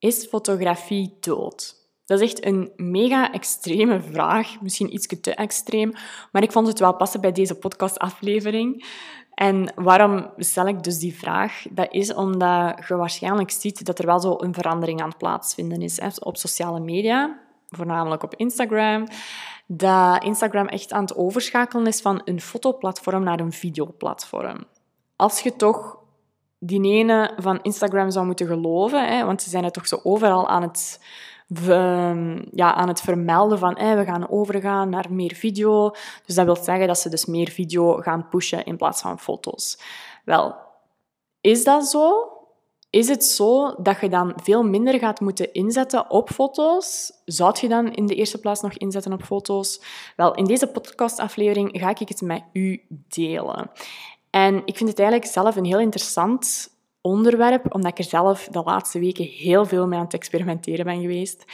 Is fotografie dood? Dat is echt een mega extreme vraag, misschien iets te extreem, maar ik vond het wel passen bij deze podcastaflevering. En waarom stel ik dus die vraag? Dat is omdat je waarschijnlijk ziet dat er wel zo een verandering aan het plaatsvinden is op sociale media, voornamelijk op Instagram. Dat Instagram echt aan het overschakelen is van een fotoplatform naar een videoplatform. Als je toch die ene van Instagram zou moeten geloven, hè, want ze zijn het toch zo overal aan het we, ja, aan het vermelden van we gaan overgaan naar meer video. Dus dat wil zeggen dat ze dus meer video gaan pushen in plaats van foto's. Wel, is dat zo? Is het zo dat je dan veel minder gaat moeten inzetten op foto's? Zou je dan in de eerste plaats nog inzetten op foto's? Wel, in deze podcastaflevering ga ik het met u delen. En ik vind het eigenlijk zelf een heel interessant onderwerp, omdat ik er zelf de laatste weken heel veel mee aan het experimenteren ben geweest.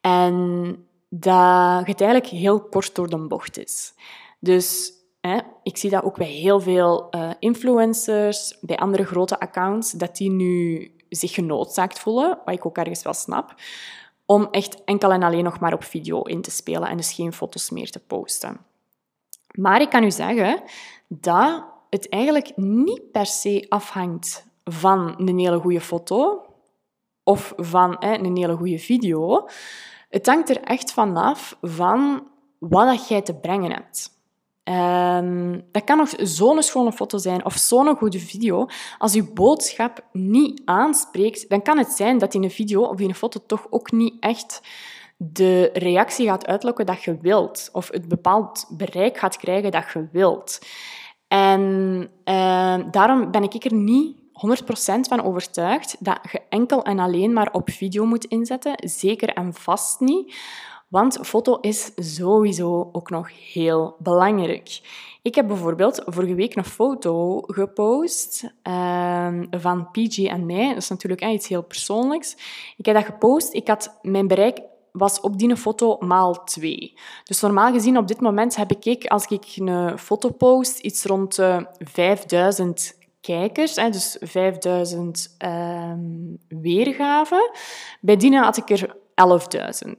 En dat het eigenlijk heel kort door de bocht is. Dus hè, ik zie dat ook bij heel veel uh, influencers, bij andere grote accounts, dat die nu zich genoodzaakt voelen, wat ik ook ergens wel snap, om echt enkel en alleen nog maar op video in te spelen en dus geen foto's meer te posten. Maar ik kan u zeggen dat het eigenlijk niet per se afhangt van een hele goede foto of van hè, een hele goede video. Het hangt er echt vanaf van wat dat jij te brengen hebt. Um, dat kan nog zo'n schone foto zijn of zo'n goede video. Als je boodschap niet aanspreekt, dan kan het zijn dat in een video of in een foto toch ook niet echt de reactie gaat uitlokken dat je wilt. Of het bepaald bereik gaat krijgen dat je wilt. En uh, daarom ben ik er niet 100% van overtuigd dat je enkel en alleen maar op video moet inzetten. Zeker en vast niet. Want foto is sowieso ook nog heel belangrijk. Ik heb bijvoorbeeld vorige week een foto gepost uh, van PG en mij. Dat is natuurlijk iets heel persoonlijks. Ik heb dat gepost. Ik had mijn bereik was op die foto maal 2. Dus normaal gezien op dit moment heb ik, als ik een foto post, iets rond de 5000 kijkers, dus 5000 ehm, weergaven. Bij Dina had ik er 11.000.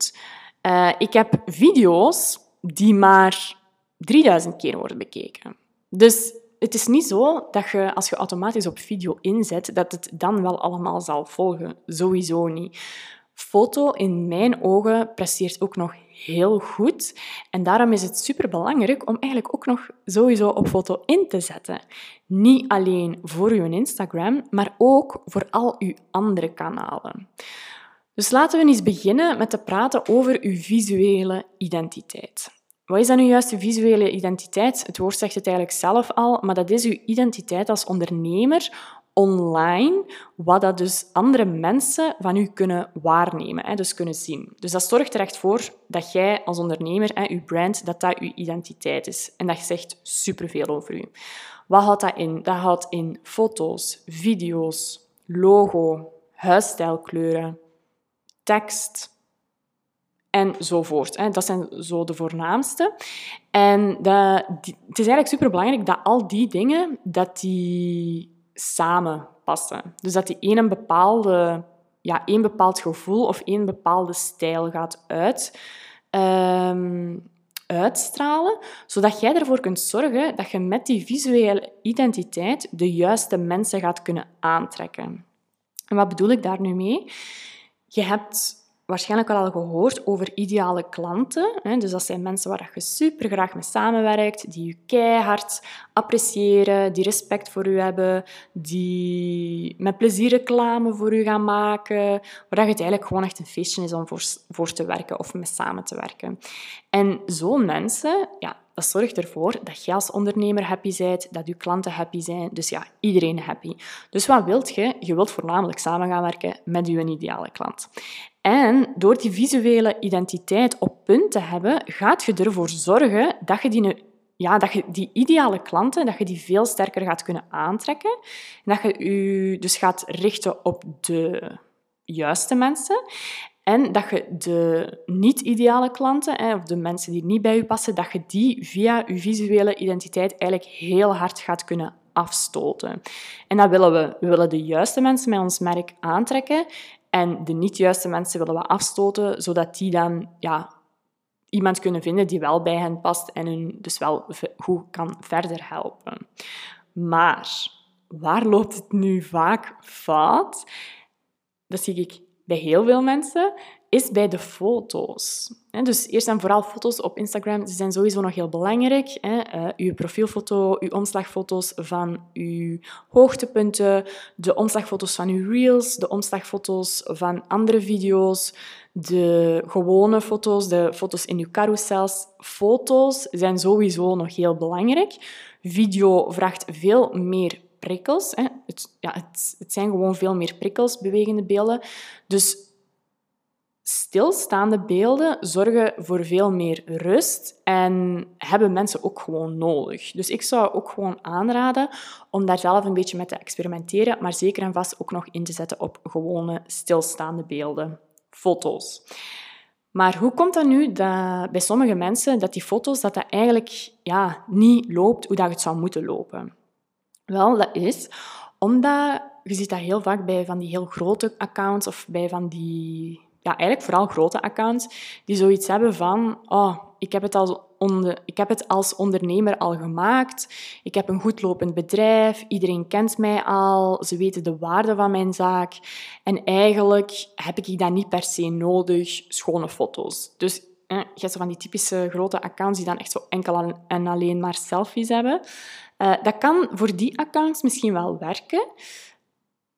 Uh, ik heb video's die maar 3000 keer worden bekeken. Dus het is niet zo dat je, als je automatisch op video inzet, dat het dan wel allemaal zal volgen. Sowieso niet. Foto, in mijn ogen, presteert ook nog heel goed. En daarom is het superbelangrijk om eigenlijk ook nog sowieso op foto in te zetten. Niet alleen voor uw Instagram, maar ook voor al uw andere kanalen. Dus laten we eens beginnen met te praten over uw visuele identiteit. Wat is dan uw juiste visuele identiteit? Het woord zegt het eigenlijk zelf al, maar dat is uw identiteit als ondernemer online, wat dat dus andere mensen van u kunnen waarnemen, dus kunnen zien. Dus dat zorgt er echt voor dat jij als ondernemer, je brand, dat dat je identiteit is. En dat zegt superveel over u. Wat houdt dat in? Dat houdt in foto's, video's, logo, huisstijlkleuren, tekst, enzovoort. Dat zijn zo de voornaamste. En dat, het is eigenlijk superbelangrijk dat al die dingen dat die samenpassen. Dus dat die een, bepaalde, ja, één bepaald gevoel of één bepaalde stijl gaat uit, um, uitstralen, zodat jij ervoor kunt zorgen dat je met die visuele identiteit de juiste mensen gaat kunnen aantrekken. En wat bedoel ik daar nu mee? Je hebt waarschijnlijk al gehoord over ideale klanten. Dus dat zijn mensen waar je super graag mee samenwerkt, die je keihard appreciëren, die respect voor u hebben, die met plezier reclame voor u gaan maken, waar het eigenlijk gewoon echt een feestje is om voor, voor te werken of mee samen te werken. En zo'n mensen, ja, dat zorgt ervoor dat jij als ondernemer happy bent, dat je klanten happy zijn. Dus ja, iedereen happy. Dus wat wilt je? Je wilt voornamelijk samen gaan werken met je ideale klant. En door die visuele identiteit op punt te hebben, gaat je ervoor zorgen dat je die, ja, dat je die ideale klanten dat je die veel sterker gaat kunnen aantrekken. En dat je je dus gaat richten op de juiste mensen. En dat je de niet-ideale klanten, of de mensen die niet bij je passen, dat je die via je visuele identiteit eigenlijk heel hard gaat kunnen afstoten. En dat willen we. We willen de juiste mensen met ons merk aantrekken En de niet juiste mensen willen we afstoten, zodat die dan ja, iemand kunnen vinden die wel bij hen past en hun dus wel goed kan verder helpen. Maar waar loopt het nu vaak fout? Dat zie ik bij heel veel mensen, is bij de foto's. Dus eerst en vooral foto's op Instagram zijn sowieso nog heel belangrijk. Uh, uw profielfoto, uw omslagfoto's van uw hoogtepunten, de omslagfoto's van uw reels, de omslagfoto's van andere video's, de gewone foto's, de foto's in uw carousels. Foto's zijn sowieso nog heel belangrijk. Video vraagt veel meer prikkels. Ja, het zijn gewoon veel meer prikkels, bewegende beelden. Dus stilstaande beelden zorgen voor veel meer rust en hebben mensen ook gewoon nodig. Dus ik zou ook gewoon aanraden om daar zelf een beetje mee te experimenteren, maar zeker en vast ook nog in te zetten op gewone stilstaande beelden, foto's. Maar hoe komt dat nu dat bij sommige mensen dat die foto's dat dat eigenlijk ja, niet loopt hoe dat het zou moeten lopen? Wel, dat is omdat je ziet dat heel vaak bij van die heel grote accounts of bij van die ja, eigenlijk vooral grote accounts, die zoiets hebben van, oh, ik heb, het als ik heb het als ondernemer al gemaakt, ik heb een goed lopend bedrijf, iedereen kent mij al, ze weten de waarde van mijn zaak en eigenlijk heb ik dat niet per se nodig, schone foto's. Dus eh, je hebt zo van die typische grote accounts die dan echt zo enkel en alleen maar selfies hebben. Uh, dat kan voor die accounts misschien wel werken,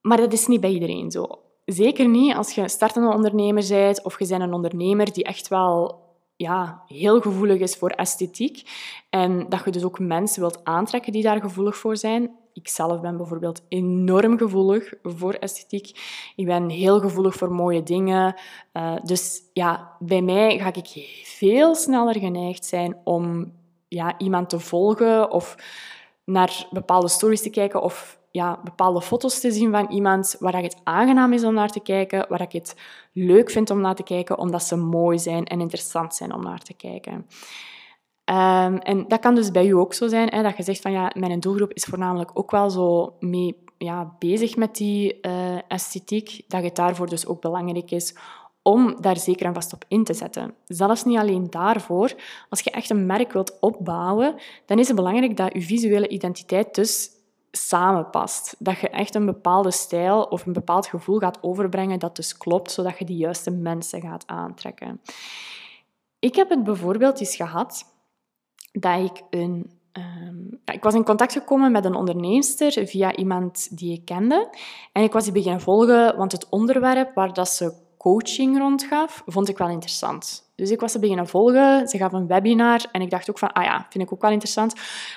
maar dat is niet bij iedereen zo. Zeker niet als je startende ondernemer bent of je bent een ondernemer die echt wel ja, heel gevoelig is voor esthetiek. En dat je dus ook mensen wilt aantrekken die daar gevoelig voor zijn. Ik zelf ben bijvoorbeeld enorm gevoelig voor esthetiek. Ik ben heel gevoelig voor mooie dingen. Uh, dus ja, bij mij ga ik veel sneller geneigd zijn om ja, iemand te volgen of naar bepaalde stories te kijken of ja, bepaalde foto's te zien van iemand waar het aangenaam is om naar te kijken, waar ik het leuk vind om naar te kijken, omdat ze mooi zijn en interessant zijn om naar te kijken. Ehm, en dat kan dus bij u ook zo zijn, hè, dat je zegt van ja, mijn doelgroep is voornamelijk ook wel zo mee ja, bezig met die uh, esthetiek, dat het daarvoor dus ook belangrijk is om daar zeker en vast op in te zetten. Zelfs niet alleen daarvoor. Als je echt een merk wilt opbouwen, dan is het belangrijk dat je visuele identiteit dus samenpast. Dat je echt een bepaalde stijl of een bepaald gevoel gaat overbrengen dat dus klopt, zodat je de juiste mensen gaat aantrekken. Ik heb het bijvoorbeeld eens gehad dat ik een... Um, ik was in contact gekomen met een onderneemster via iemand die ik kende. En ik was die beginnen volgen, want het onderwerp waar dat ze coaching rondgaf, vond ik wel interessant. Dus ik was ze beginnen volgen. Ze gaf een webinar en ik dacht ook van, ah ja, vind ik ook wel interessant.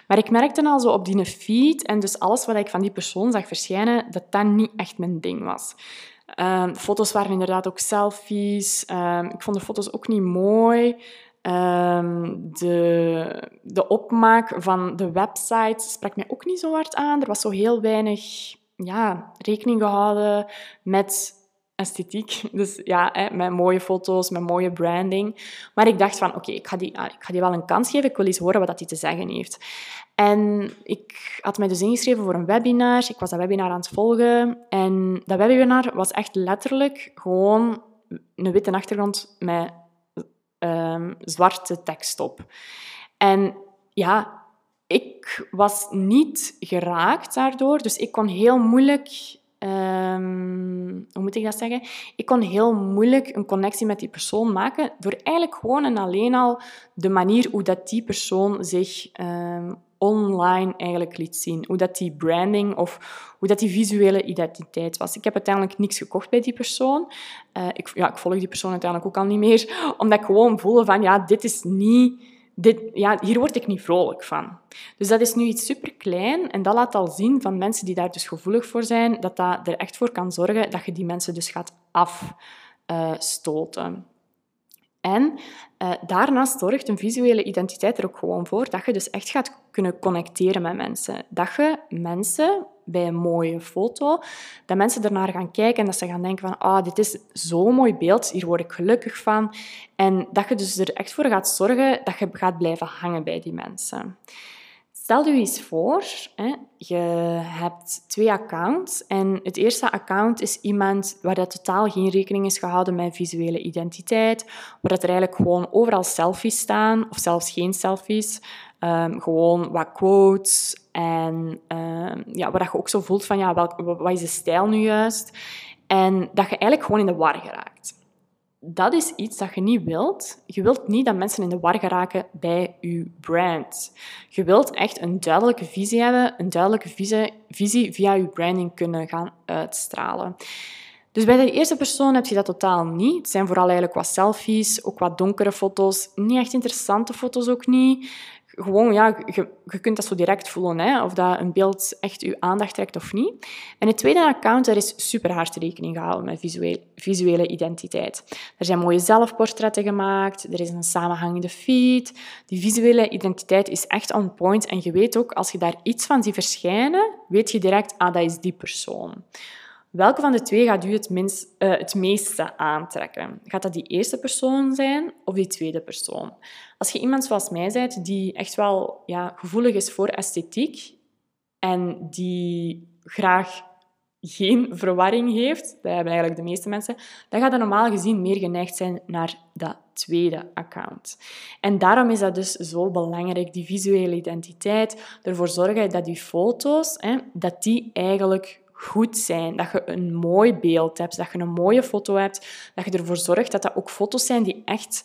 Maar ik merkte al zo op die feed en dus alles wat ik van die persoon zag verschijnen, dat dat niet echt mijn ding was. Um, foto's waren inderdaad ook selfies. Um, ik vond de foto's ook niet mooi. Um, de, de opmaak van de website sprak mij ook niet zo hard aan. Er was zo heel weinig ja, rekening gehouden met esthetiek. Dus ja, hè, met mooie foto's, met mooie branding. Maar ik dacht van, oké, ik, ga die, ah, ik ga die wel een kans geven. Ik wil eens horen wat hij te zeggen heeft. En ik had mij dus ingeschreven voor een webinar. Ik was dat webinar aan het volgen. En dat webinar was echt letterlijk gewoon een witte achtergrond met um, zwarte tekst op. En ja, ik was niet geraakt daardoor. Dus ik kon heel moeilijk Um, hoe moet ik dat zeggen? Ik kon heel moeilijk een connectie met die persoon maken door eigenlijk gewoon en alleen al de manier hoe dat die persoon zich um, online eigenlijk liet zien. Hoe dat die branding of hoe dat die visuele identiteit was. Ik heb uiteindelijk niks gekocht bij die persoon. Uh, ik, ja, ik volg die persoon uiteindelijk ook al niet meer, omdat ik gewoon voelde van, ja, dit is niet dit, ja, hier word ik niet vrolijk van. Dus dat is nu iets superklein en dat laat al zien van mensen die daar dus gevoelig voor zijn, dat dat er echt voor kan zorgen dat je die mensen dus gaat afstoten. En uh, daarnaast zorgt een visuele identiteit er ook gewoon voor dat je dus echt gaat kunnen connecteren met mensen. Dat je mensen bij een mooie foto, dat mensen ernaar gaan kijken en dat ze gaan denken van ah, dit is zo'n mooi beeld, hier word ik gelukkig van. En dat je dus er echt voor gaat zorgen dat je gaat blijven hangen bij die mensen. Stel je eens voor, hè, je hebt twee accounts en het eerste account is iemand waar dat totaal geen rekening is gehouden met visuele identiteit, waar dat er eigenlijk gewoon overal selfies staan, of zelfs geen selfies, um, gewoon wat quotes en um, ja, waar je ook zo voelt van ja, welk, wat is de stijl nu juist? En dat je eigenlijk gewoon in de war geraakt dat is iets dat je niet wilt. Je wilt niet dat mensen in de war geraken bij je brand. Je wilt echt een duidelijke visie hebben, een duidelijke visie, visie via je branding kunnen gaan uitstralen. Dus bij de eerste persoon heb je dat totaal niet. Het zijn vooral eigenlijk wat selfies, ook wat donkere foto's. Niet echt interessante foto's ook niet gewoon, ja, je, je kunt dat zo direct voelen, hè, of dat een beeld echt je aandacht trekt of niet. En het tweede account, daar is super hard rekening gehouden met visuele, visuele identiteit. Er zijn mooie zelfportretten gemaakt, er is een samenhangende feed. Die visuele identiteit is echt on point en je weet ook, als je daar iets van ziet verschijnen, weet je direct, ah, dat is die persoon. Welke van de twee gaat u het, minst, uh, het meeste aantrekken? Gaat dat die eerste persoon zijn of die tweede persoon? Als je iemand zoals mij bent die echt wel ja, gevoelig is voor esthetiek en die graag geen verwarring heeft, dat hebben eigenlijk de meeste mensen, dan gaat dat normaal gezien meer geneigd zijn naar dat tweede account. En daarom is dat dus zo belangrijk, die visuele identiteit, ervoor zorgen dat die foto's, hè, dat die eigenlijk goed zijn. Dat je een mooi beeld hebt, dat je een mooie foto hebt, dat je ervoor zorgt dat dat ook foto's zijn die echt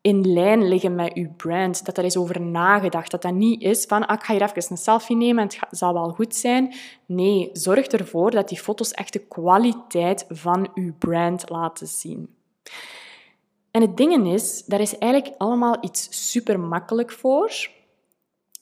in lijn liggen met je brand. Dat er is over nagedacht. Dat dat niet is van, ah, ik ga hier even een selfie nemen en het zal wel goed zijn. Nee, zorg ervoor dat die foto's echt de kwaliteit van je brand laten zien. En het ding is, daar is eigenlijk allemaal iets super makkelijk voor.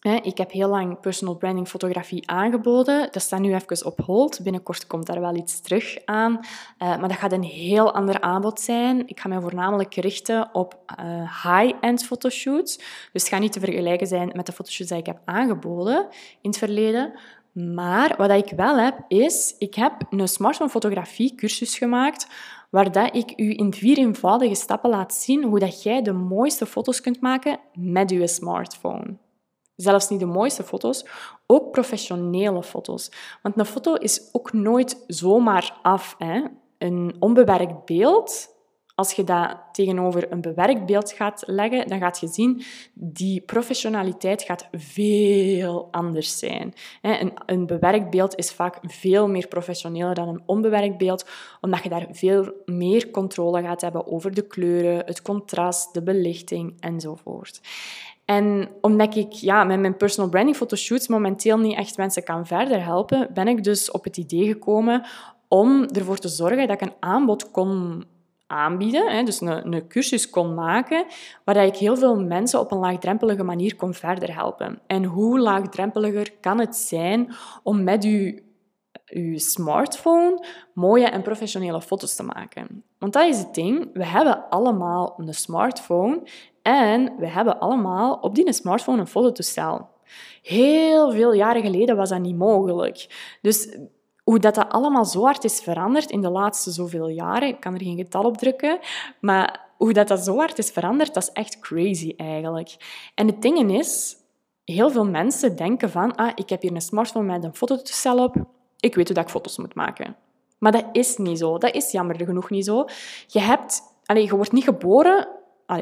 Ik heb heel lang personal branding fotografie aangeboden. Dat staat nu even op hold. Binnenkort komt daar wel iets terug aan. Eh, maar dat gaat een heel ander aanbod zijn. Ik ga mij voornamelijk richten op uh, high-end fotoshoots. Dus het gaat niet te vergelijken zijn met de fotoshoots die ik heb aangeboden in het verleden. Maar wat ik wel heb, is... Ik heb een smartphone fotografie cursus gemaakt waar dat ik u in vier eenvoudige stappen laat zien hoe dat jij de mooiste foto's kunt maken met je smartphone. Zelfs niet de mooiste foto's, ook professionele foto's. Want een foto is ook nooit zomaar af. Hè? Een onbewerkt beeld, als je dat tegenover een bewerkt beeld gaat leggen, dan gaat je zien, die professionaliteit gaat veel anders zijn. Een, een bewerkt beeld is vaak veel meer professioneler dan een onbewerkt beeld, omdat je daar veel meer controle gaat hebben over de kleuren, het contrast, de belichting enzovoort. En omdat ik ja, met mijn personal branding fotoshoots momenteel niet echt mensen kan verder helpen, ben ik dus op het idee gekomen om ervoor te zorgen dat ik een aanbod kon aanbieden, dus een, een cursus kon maken, waar ik heel veel mensen op een laagdrempelige manier kon verder helpen. En hoe laagdrempeliger kan het zijn om met uw, uw smartphone mooie en professionele foto's te maken? Want dat is het ding, we hebben allemaal een smartphone en we hebben allemaal op die smartphone een fototoestel. Heel veel jaren geleden was dat niet mogelijk. Dus hoe dat, dat allemaal zo hard is veranderd in de laatste zoveel jaren, ik kan er geen getal op drukken, maar hoe dat, dat zo hard is veranderd, dat is echt crazy eigenlijk. En het ding is, heel veel mensen denken van, ah, ik heb hier een smartphone met een fototoestel op, ik weet hoe dat ik foto's moet maken. Maar dat is niet zo. Dat is jammer genoeg niet zo. Je, hebt, allez, je wordt niet geboren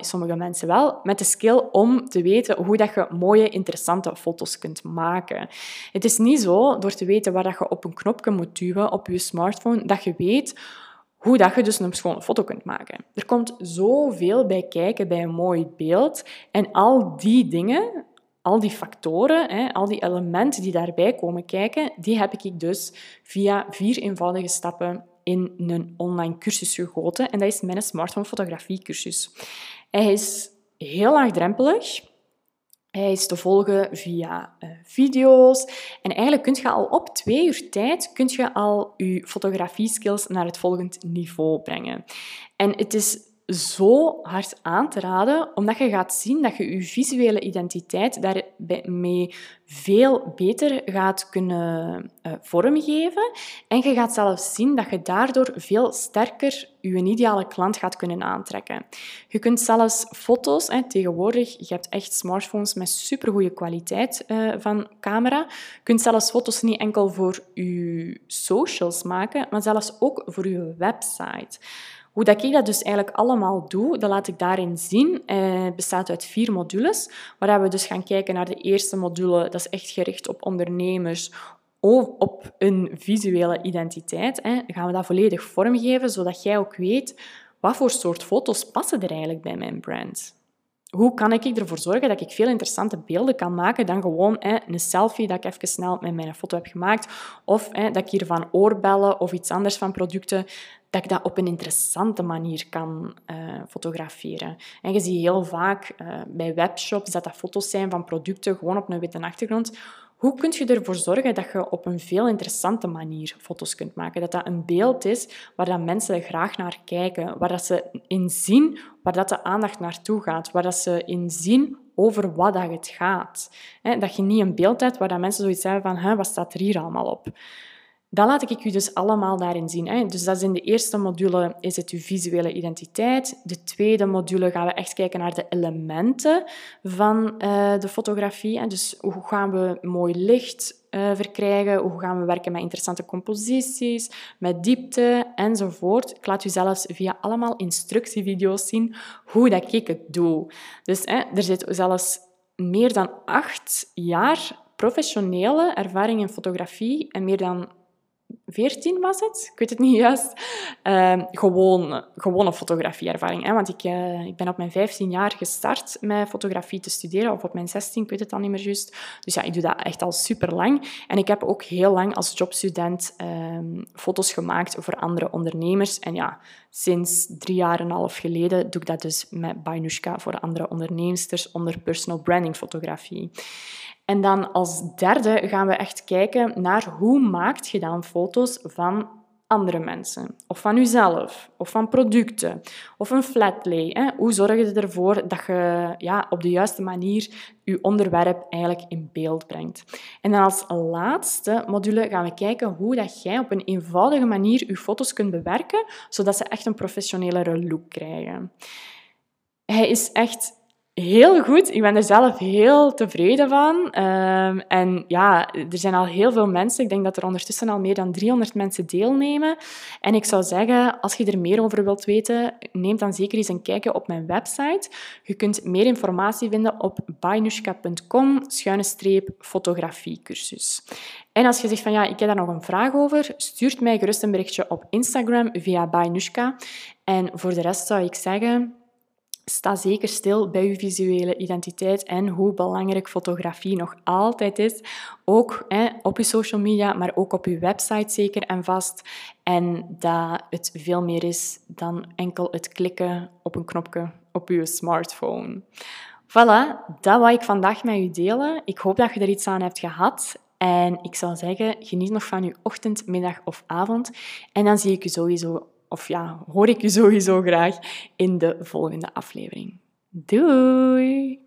sommige mensen wel, met de skill om te weten hoe dat je mooie, interessante foto's kunt maken. Het is niet zo, door te weten waar dat je op een knopje moet duwen op je smartphone, dat je weet hoe dat je dus een schone foto kunt maken. Er komt zoveel bij kijken bij een mooi beeld. En al die dingen, al die factoren, hè, al die elementen die daarbij komen kijken, die heb ik dus via vier eenvoudige stappen in een online cursus gegoten. En dat is mijn smartphone fotografie cursus. Hij is heel laagdrempelig. Hij is te volgen via uh, video's. En eigenlijk kun je al op twee uur tijd kun je al je fotografie skills naar het volgende niveau brengen. En het is zo hard aan te raden, omdat je gaat zien dat je je visuele identiteit daarmee veel beter gaat kunnen uh, vormgeven. En je gaat zelfs zien dat je daardoor veel sterker je ideale klant gaat kunnen aantrekken. Je kunt zelfs foto's, hè, tegenwoordig, je hebt echt smartphones met supergoeie kwaliteit uh, van camera. Je kunt zelfs foto's niet enkel voor je socials maken, maar zelfs ook voor je website. Hoe dat ik dat dus eigenlijk allemaal doe, dat laat ik daarin zien. Eh, het bestaat uit vier modules, waar we dus gaan kijken naar de eerste module. Dat is echt gericht op ondernemers, op een visuele identiteit. Hè. gaan we dat volledig vormgeven, zodat jij ook weet wat voor soort foto's passen er eigenlijk bij mijn brand. Hoe kan ik ervoor zorgen dat ik veel interessante beelden kan maken dan gewoon hè, een selfie dat ik even snel met mijn foto heb gemaakt, of hè, dat ik hier van oorbellen of iets anders van producten dat ik dat op een interessante manier kan uh, fotograferen. En je ziet heel vaak uh, bij webshops dat dat foto's zijn van producten gewoon op een witte achtergrond. Hoe kun je ervoor zorgen dat je op een veel interessante manier foto's kunt maken? Dat dat een beeld is waar dat mensen graag naar kijken, waar dat ze in zien waar dat de aandacht naartoe gaat, waar dat ze in zien over wat dat het gaat. Dat je niet een beeld hebt waar dat mensen zoiets hebben van wat staat er hier allemaal op? Dat laat ik u dus allemaal daarin zien. Dus dat is in de eerste module is het uw visuele identiteit. De tweede module gaan we echt kijken naar de elementen van uh, de fotografie. Dus hoe gaan we mooi licht uh, verkrijgen? Hoe gaan we werken met interessante composities, met diepte enzovoort. Ik laat u zelfs via allemaal instructievideo's zien hoe dat ik het doe. Dus er zit zelfs meer dan acht jaar professionele ervaring in fotografie en meer dan 14 was het, ik weet het niet juist. Uh, gewoon, gewone fotografieervaring. Hè? Want ik, uh, ik ben op mijn 15 jaar gestart met fotografie te studeren, of op mijn 16, ik weet het dan niet meer juist. Dus ja, ik doe dat echt al super lang. En ik heb ook heel lang als jobstudent uh, foto's gemaakt voor andere ondernemers. En ja, sinds drie jaar en een half geleden doe ik dat dus met Bainushka voor andere onderneemsters onder personal branding fotografie. En dan als derde gaan we echt kijken naar hoe maakt je dan foto's van andere mensen, of van jezelf, of van producten, of een flatlay. Hè? Hoe zorg je ervoor dat je ja, op de juiste manier je onderwerp eigenlijk in beeld brengt? En dan als laatste module gaan we kijken hoe dat jij op een eenvoudige manier je foto's kunt bewerken, zodat ze echt een professionelere look krijgen. Hij is echt heel goed. Ik ben er zelf heel tevreden van. Ehm, en ja, er zijn al heel veel mensen. Ik denk dat er ondertussen al meer dan 300 mensen deelnemen. En ik zou zeggen, als je er meer over wilt weten, neem dan zeker eens een kijkje op mijn website. Je kunt meer informatie vinden op bainushka.com schuine streep fotografiecursus. En als je zegt van ja, ik heb daar nog een vraag over, stuurt mij gerust een berichtje op Instagram via Bainushka. En voor de rest zou ik zeggen, sta zeker stil bij je visuele identiteit en hoe belangrijk fotografie nog altijd is. Ook hè, op je social media, maar ook op je website zeker en vast. En dat het veel meer is dan enkel het klikken op een knopje op je smartphone. Voilà, dat wou ik vandaag met u delen. Ik hoop dat je er iets aan hebt gehad. En ik zou zeggen, geniet nog van je ochtend, middag of avond. En dan zie ik je sowieso of ja, hoor ik je sowieso graag in de volgende aflevering. Doei!